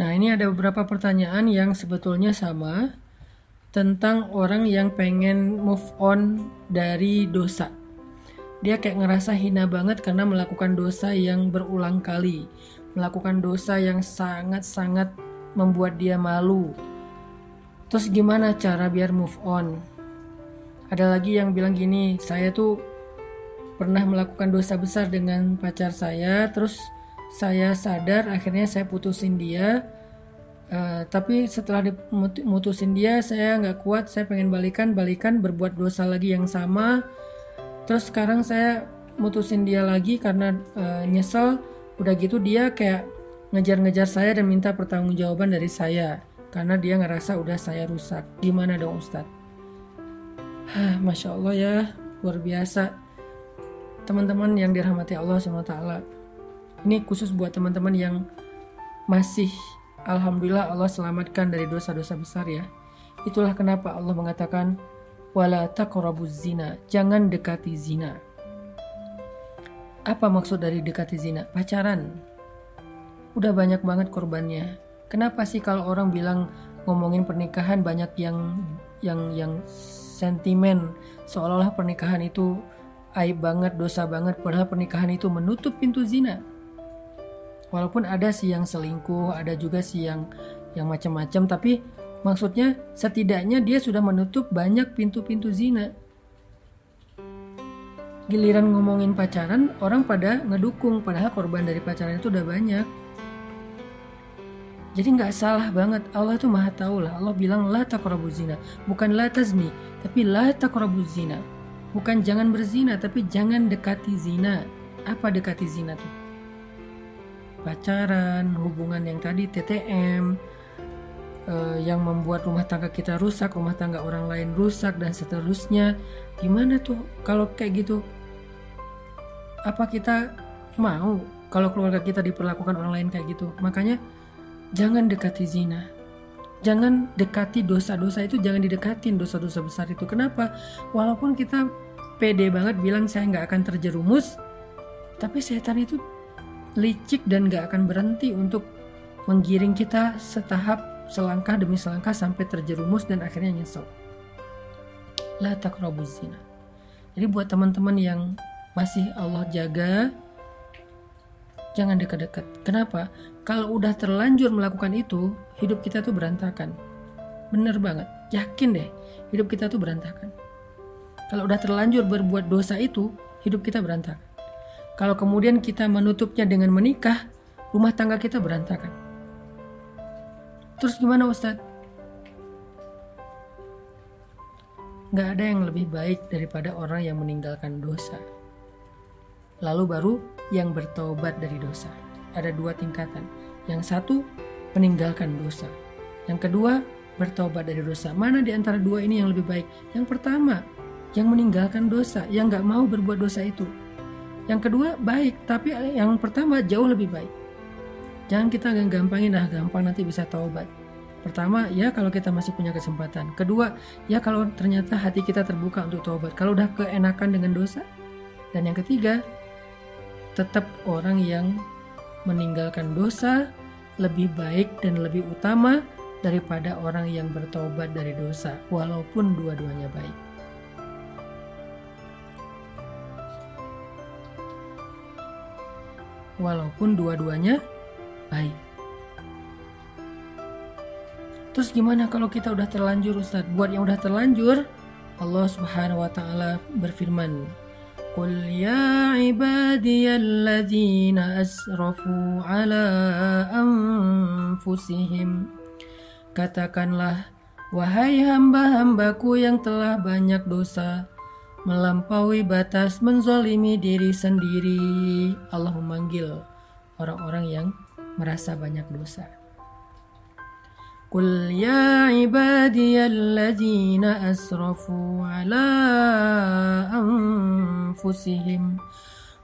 Nah, ini ada beberapa pertanyaan yang sebetulnya sama tentang orang yang pengen move on dari dosa. Dia kayak ngerasa hina banget karena melakukan dosa yang berulang kali, melakukan dosa yang sangat-sangat membuat dia malu. Terus gimana cara biar move on? Ada lagi yang bilang gini, saya tuh pernah melakukan dosa besar dengan pacar saya, terus saya sadar akhirnya saya putusin dia, Uh, tapi setelah dimutusin dia saya nggak kuat saya pengen balikan balikan berbuat dosa lagi yang sama. Terus sekarang saya mutusin dia lagi karena uh, nyesel. Udah gitu dia kayak ngejar-ngejar saya dan minta pertanggungjawaban dari saya. Karena dia ngerasa udah saya rusak. Gimana dong Ustadz? Hah, Masya Allah ya luar biasa. Teman-teman yang dirahmati Allah SWT ini khusus buat teman-teman yang masih Alhamdulillah Allah selamatkan dari dosa-dosa besar ya. Itulah kenapa Allah mengatakan wala zina, jangan dekati zina. Apa maksud dari dekati zina? Pacaran. Udah banyak banget korbannya. Kenapa sih kalau orang bilang ngomongin pernikahan banyak yang yang yang sentimen seolah-olah pernikahan itu aib banget, dosa banget padahal pernikahan itu menutup pintu zina walaupun ada sih yang selingkuh ada juga sih yang yang macam-macam tapi maksudnya setidaknya dia sudah menutup banyak pintu-pintu zina. Giliran ngomongin pacaran orang pada ngedukung padahal korban dari pacaran itu udah banyak. Jadi nggak salah banget Allah tuh maha tahu lah. Allah bilang la taqrabu zina. Bukan la tazni tapi la taqrabu zina. Bukan jangan berzina tapi jangan dekati zina. Apa dekati zina tuh pacaran, hubungan yang tadi TTM, uh, eh, yang membuat rumah tangga kita rusak, rumah tangga orang lain rusak dan seterusnya. Gimana tuh kalau kayak gitu? Apa kita mau kalau keluarga kita diperlakukan orang lain kayak gitu? Makanya jangan dekati zina. Jangan dekati dosa-dosa itu, jangan didekatin dosa-dosa besar itu. Kenapa? Walaupun kita pede banget bilang saya nggak akan terjerumus, tapi setan itu licik dan gak akan berhenti untuk menggiring kita setahap selangkah demi selangkah sampai terjerumus dan akhirnya nyesel. La takrabuz zina. Jadi buat teman-teman yang masih Allah jaga, jangan dekat-dekat. Kenapa? Kalau udah terlanjur melakukan itu, hidup kita tuh berantakan. Bener banget, yakin deh, hidup kita tuh berantakan. Kalau udah terlanjur berbuat dosa itu, hidup kita berantakan. Kalau kemudian kita menutupnya dengan menikah, rumah tangga kita berantakan. Terus gimana Ustadz? Gak ada yang lebih baik daripada orang yang meninggalkan dosa. Lalu baru yang bertobat dari dosa. Ada dua tingkatan. Yang satu, meninggalkan dosa. Yang kedua, bertobat dari dosa. Mana di antara dua ini yang lebih baik? Yang pertama, yang meninggalkan dosa, yang gak mau berbuat dosa itu. Yang kedua baik, tapi yang pertama jauh lebih baik. Jangan kita gampangin ah gampang nanti bisa taubat. Pertama, ya kalau kita masih punya kesempatan. Kedua, ya kalau ternyata hati kita terbuka untuk taubat. Kalau udah keenakan dengan dosa. Dan yang ketiga, tetap orang yang meninggalkan dosa lebih baik dan lebih utama daripada orang yang bertobat dari dosa, walaupun dua-duanya baik. Walaupun dua-duanya baik. Terus gimana kalau kita udah terlanjur Ustaz? Buat yang udah terlanjur, Allah Subhanahu wa taala berfirman, "Qul ya ibadiyalladzina asrafu ala anfusihim." Katakanlah, wahai hamba-hambaku yang telah banyak dosa, melampaui batas menzolimi diri sendiri. Allah memanggil orang-orang yang merasa banyak dosa. Qul ya ibadiyalladzina asrafu ala anfusihim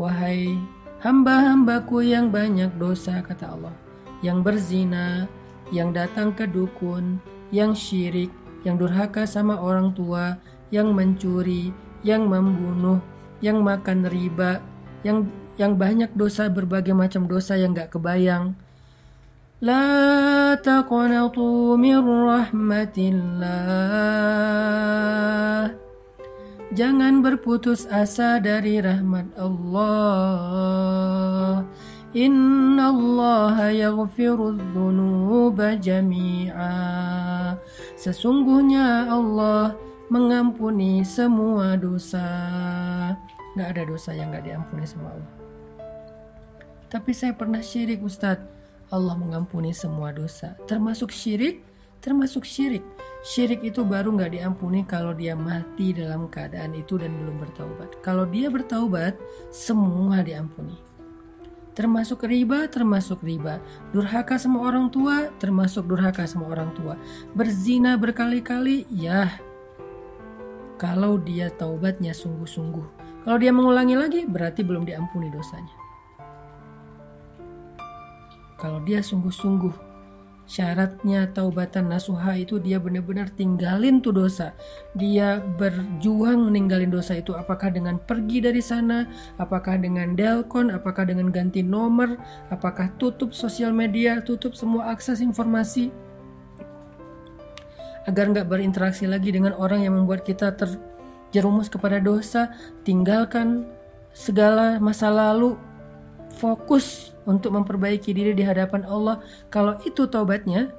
Wahai hamba-hambaku yang banyak dosa kata Allah Yang berzina, yang datang ke dukun, yang syirik, yang durhaka sama orang tua, yang mencuri, yang membunuh, yang makan riba, yang yang banyak dosa berbagai macam dosa yang gak kebayang. La taqnatu min rahmatillah. Jangan berputus asa dari rahmat Allah. Inna Allah yaghfiru dhunuba jami'a. Sesungguhnya Allah mengampuni semua dosa. Gak ada dosa yang gak diampuni sama Allah. Tapi saya pernah syirik Ustadz. Allah mengampuni semua dosa. Termasuk syirik, termasuk syirik. Syirik itu baru nggak diampuni kalau dia mati dalam keadaan itu dan belum bertaubat. Kalau dia bertaubat, semua diampuni. Termasuk riba, termasuk riba. Durhaka sama orang tua, termasuk durhaka sama orang tua. Berzina berkali-kali, ya. Kalau dia taubatnya sungguh-sungguh. Kalau dia mengulangi lagi, berarti belum diampuni dosanya. Kalau dia sungguh-sungguh syaratnya taubatan nasuha itu dia benar-benar tinggalin tuh dosa. Dia berjuang meninggalin dosa itu apakah dengan pergi dari sana, apakah dengan delkon, apakah dengan ganti nomor, apakah tutup sosial media, tutup semua akses informasi agar nggak berinteraksi lagi dengan orang yang membuat kita terjerumus kepada dosa, tinggalkan segala masa lalu, fokus untuk memperbaiki diri di hadapan Allah. Kalau itu taubatnya,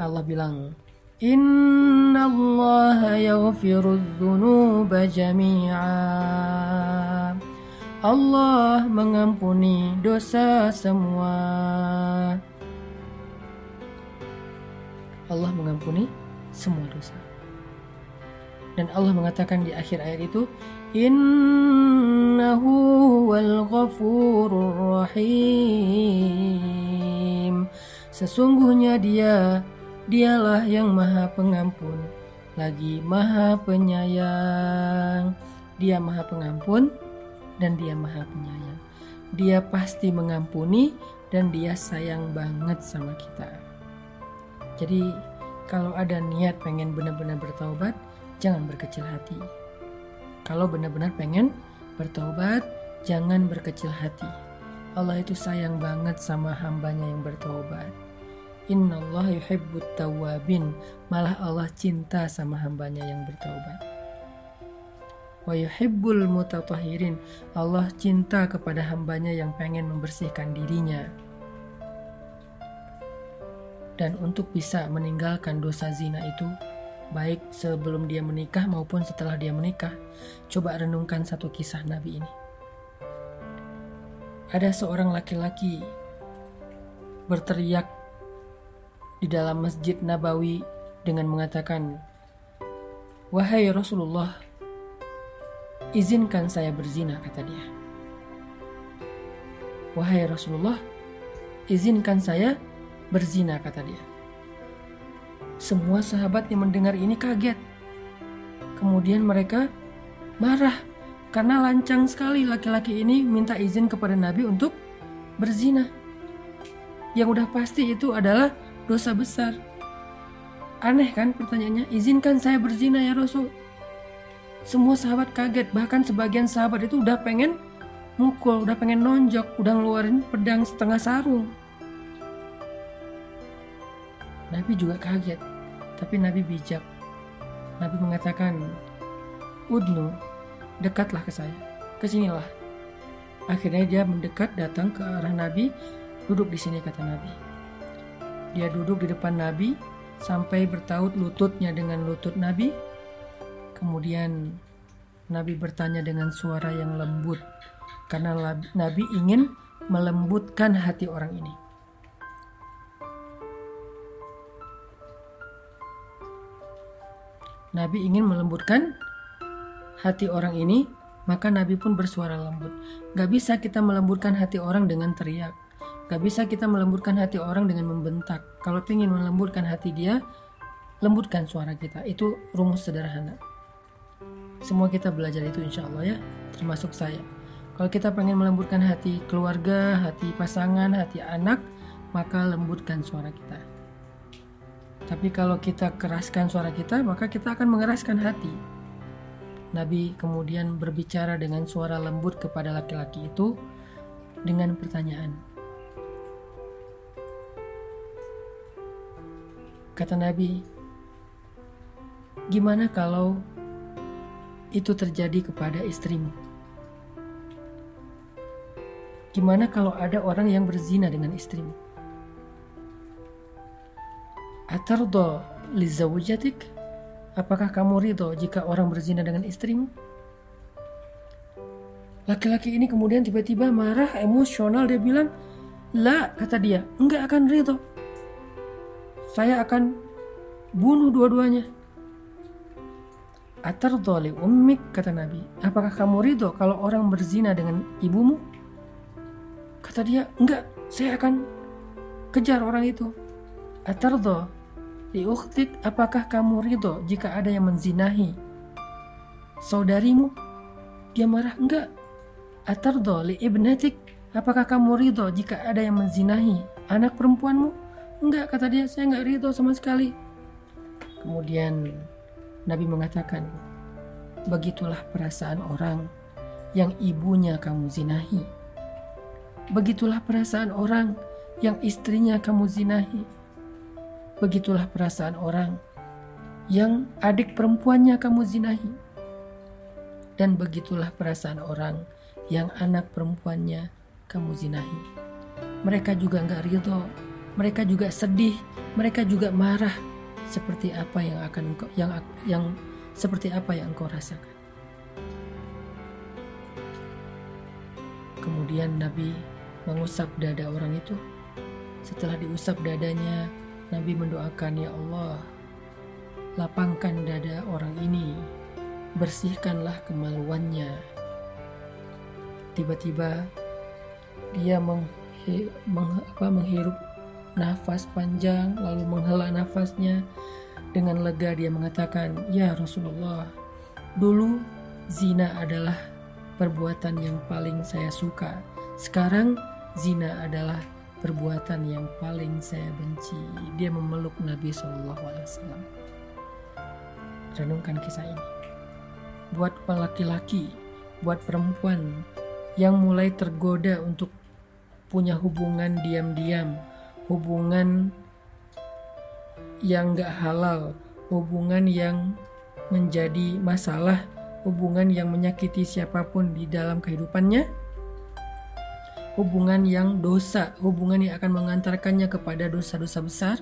Allah bilang, Inna Allah. Allah mengampuni dosa semua. Allah mengampuni semua dosa. Dan Allah mengatakan di akhir ayat itu, Innahu wal rahim. Sesungguhnya dia, dialah yang maha pengampun, lagi maha penyayang. Dia maha pengampun dan dia maha penyayang. Dia pasti mengampuni dan dia sayang banget sama kita. Jadi kalau ada niat pengen benar-benar bertaubat, jangan berkecil hati. Kalau benar-benar pengen bertobat, jangan berkecil hati. Allah itu sayang banget sama hambanya yang bertobat. Inna Allah yuhibbut tawabin. Malah Allah cinta sama hambanya yang bertobat. Wa yuhibbul mutatahirin. Allah cinta kepada hambanya yang pengen membersihkan dirinya. Dan untuk bisa meninggalkan dosa zina itu, baik sebelum dia menikah maupun setelah dia menikah. Coba renungkan satu kisah Nabi ini. Ada seorang laki-laki berteriak di dalam Masjid Nabawi dengan mengatakan, "Wahai Rasulullah, izinkan saya berzina," kata dia. "Wahai Rasulullah, izinkan saya berzina," kata dia. Semua sahabat yang mendengar ini kaget. Kemudian mereka marah karena lancang sekali laki-laki ini minta izin kepada Nabi untuk berzina. Yang udah pasti itu adalah dosa besar. Aneh kan pertanyaannya, izinkan saya berzina ya Rasul. Semua sahabat kaget, bahkan sebagian sahabat itu udah pengen mukul, udah pengen nonjok, udah ngeluarin pedang setengah sarung. Nabi juga kaget. Tapi Nabi bijak. Nabi mengatakan, Udnu, dekatlah ke saya. Ke sinilah. Akhirnya dia mendekat datang ke arah Nabi, duduk di sini kata Nabi. Dia duduk di depan Nabi sampai bertaut lututnya dengan lutut Nabi. Kemudian Nabi bertanya dengan suara yang lembut karena Nabi ingin melembutkan hati orang ini. Nabi ingin melembutkan hati orang ini, maka Nabi pun bersuara lembut. Gak bisa kita melembutkan hati orang dengan teriak. Gak bisa kita melembutkan hati orang dengan membentak. Kalau ingin melembutkan hati dia, lembutkan suara kita. Itu rumus sederhana. Semua kita belajar itu insya Allah ya, termasuk saya. Kalau kita pengen melembutkan hati keluarga, hati pasangan, hati anak, maka lembutkan suara kita. Tapi kalau kita keraskan suara kita, maka kita akan mengeraskan hati. Nabi kemudian berbicara dengan suara lembut kepada laki-laki itu dengan pertanyaan. Kata Nabi, gimana kalau itu terjadi kepada istrimu? Gimana kalau ada orang yang berzina dengan istrimu? Atardo lizawjatik? Apakah kamu ridho jika orang berzina dengan istrimu? Laki-laki ini kemudian tiba-tiba marah, emosional, dia bilang, La, kata dia, enggak akan ridho. Saya akan bunuh dua-duanya. Atar doli ummik, kata Nabi. Apakah kamu ridho kalau orang berzina dengan ibumu? Kata dia, enggak, saya akan kejar orang itu. Atar li ukhtik, apakah kamu ridho jika ada yang menzinahi saudarimu? Dia marah, enggak. Atar li ibnatik, Apakah kamu ridho jika ada yang menzinahi anak perempuanmu? Enggak, kata dia, saya enggak ridho sama sekali. Kemudian Nabi mengatakan, begitulah perasaan orang yang ibunya kamu zinahi. Begitulah perasaan orang yang istrinya kamu zinahi. Begitulah perasaan orang yang adik perempuannya kamu zinahi. Dan begitulah perasaan orang yang anak perempuannya kamu zinahi. Mereka juga nggak ridho, mereka juga sedih, mereka juga marah seperti apa yang akan yang yang seperti apa yang engkau rasakan. Kemudian Nabi mengusap dada orang itu. Setelah diusap dadanya, Nabi mendoakan, "Ya Allah, lapangkan dada orang ini, bersihkanlah kemaluannya." Tiba-tiba dia menghirup nafas panjang lalu menghela nafasnya dengan lega dia mengatakan ya Rasulullah dulu zina adalah perbuatan yang paling saya suka sekarang zina adalah perbuatan yang paling saya benci. Dia memeluk Nabi Wasallam. Renungkan kisah ini. Buat laki-laki buat perempuan yang mulai tergoda untuk punya hubungan diam-diam, hubungan yang gak halal, hubungan yang menjadi masalah, hubungan yang menyakiti siapa pun di dalam kehidupannya, hubungan yang dosa, hubungan yang akan mengantarkannya kepada dosa-dosa besar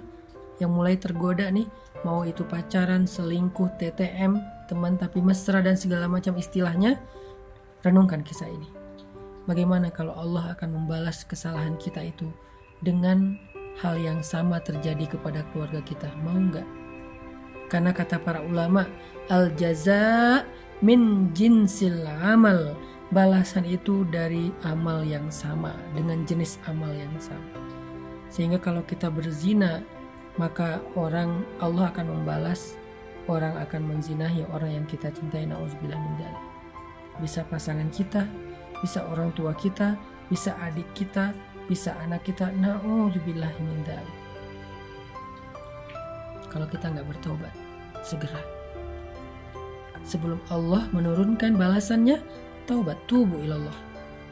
yang mulai tergoda nih, mau itu pacaran, selingkuh, TTM, teman tapi mesra dan segala macam istilahnya, renungkan kisah ini. Bagaimana kalau Allah akan membalas kesalahan kita itu dengan hal yang sama terjadi kepada keluarga kita? Mau nggak? Karena kata para ulama, al jaza min jinsil amal. Balasan itu dari amal yang sama, dengan jenis amal yang sama. Sehingga kalau kita berzina, maka orang Allah akan membalas orang akan menzinahi orang yang kita cintai nauzubillah min Bisa pasangan kita, bisa orang tua kita, bisa adik kita, bisa anak kita. Na'udzubillah min Kalau kita nggak bertobat, segera. Sebelum Allah menurunkan balasannya, taubat, tubuh ilallah.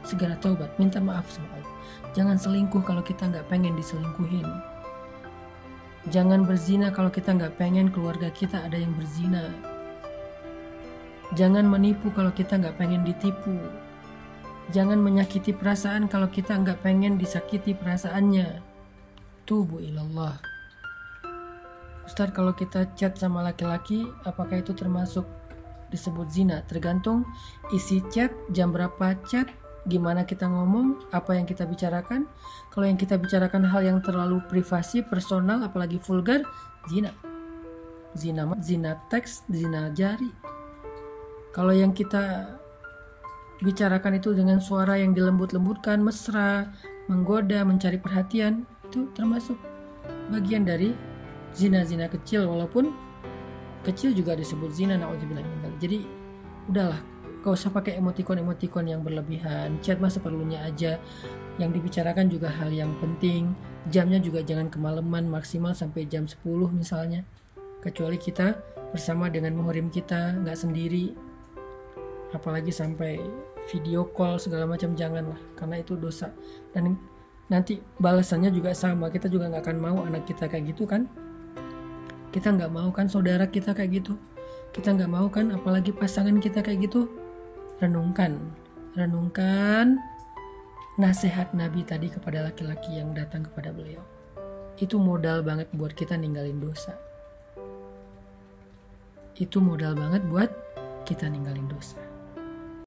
Segera taubat, minta maaf sama Allah. Jangan selingkuh kalau kita nggak pengen diselingkuhin. Jangan berzina kalau kita nggak pengen keluarga kita ada yang berzina. Jangan menipu kalau kita nggak pengen ditipu. Jangan menyakiti perasaan kalau kita nggak pengen disakiti perasaannya. Tubuh ilallah. Ustadz kalau kita chat sama laki-laki, apakah itu termasuk disebut zina? Tergantung isi chat, jam berapa chat, gimana kita ngomong, apa yang kita bicarakan. Kalau yang kita bicarakan hal yang terlalu privasi, personal, apalagi vulgar, zina. Zina, zina teks, zina jari. Kalau yang kita bicarakan itu dengan suara yang dilembut-lembutkan, mesra, menggoda, mencari perhatian, itu termasuk bagian dari zina-zina kecil walaupun kecil juga disebut zina naudzubillah Jadi udahlah, gak usah pakai emotikon-emotikon yang berlebihan. Chat mah seperlunya aja. Yang dibicarakan juga hal yang penting. Jamnya juga jangan kemalaman, maksimal sampai jam 10 misalnya. Kecuali kita bersama dengan muhrim kita, nggak sendiri, apalagi sampai video call segala macam janganlah karena itu dosa dan nanti balasannya juga sama kita juga nggak akan mau anak kita kayak gitu kan Kita nggak mau kan saudara kita kayak gitu. Kita nggak mau kan apalagi pasangan kita kayak gitu. Renungkan, renungkan nasihat Nabi tadi kepada laki-laki yang datang kepada beliau. Itu modal banget buat kita ninggalin dosa. Itu modal banget buat kita ninggalin dosa.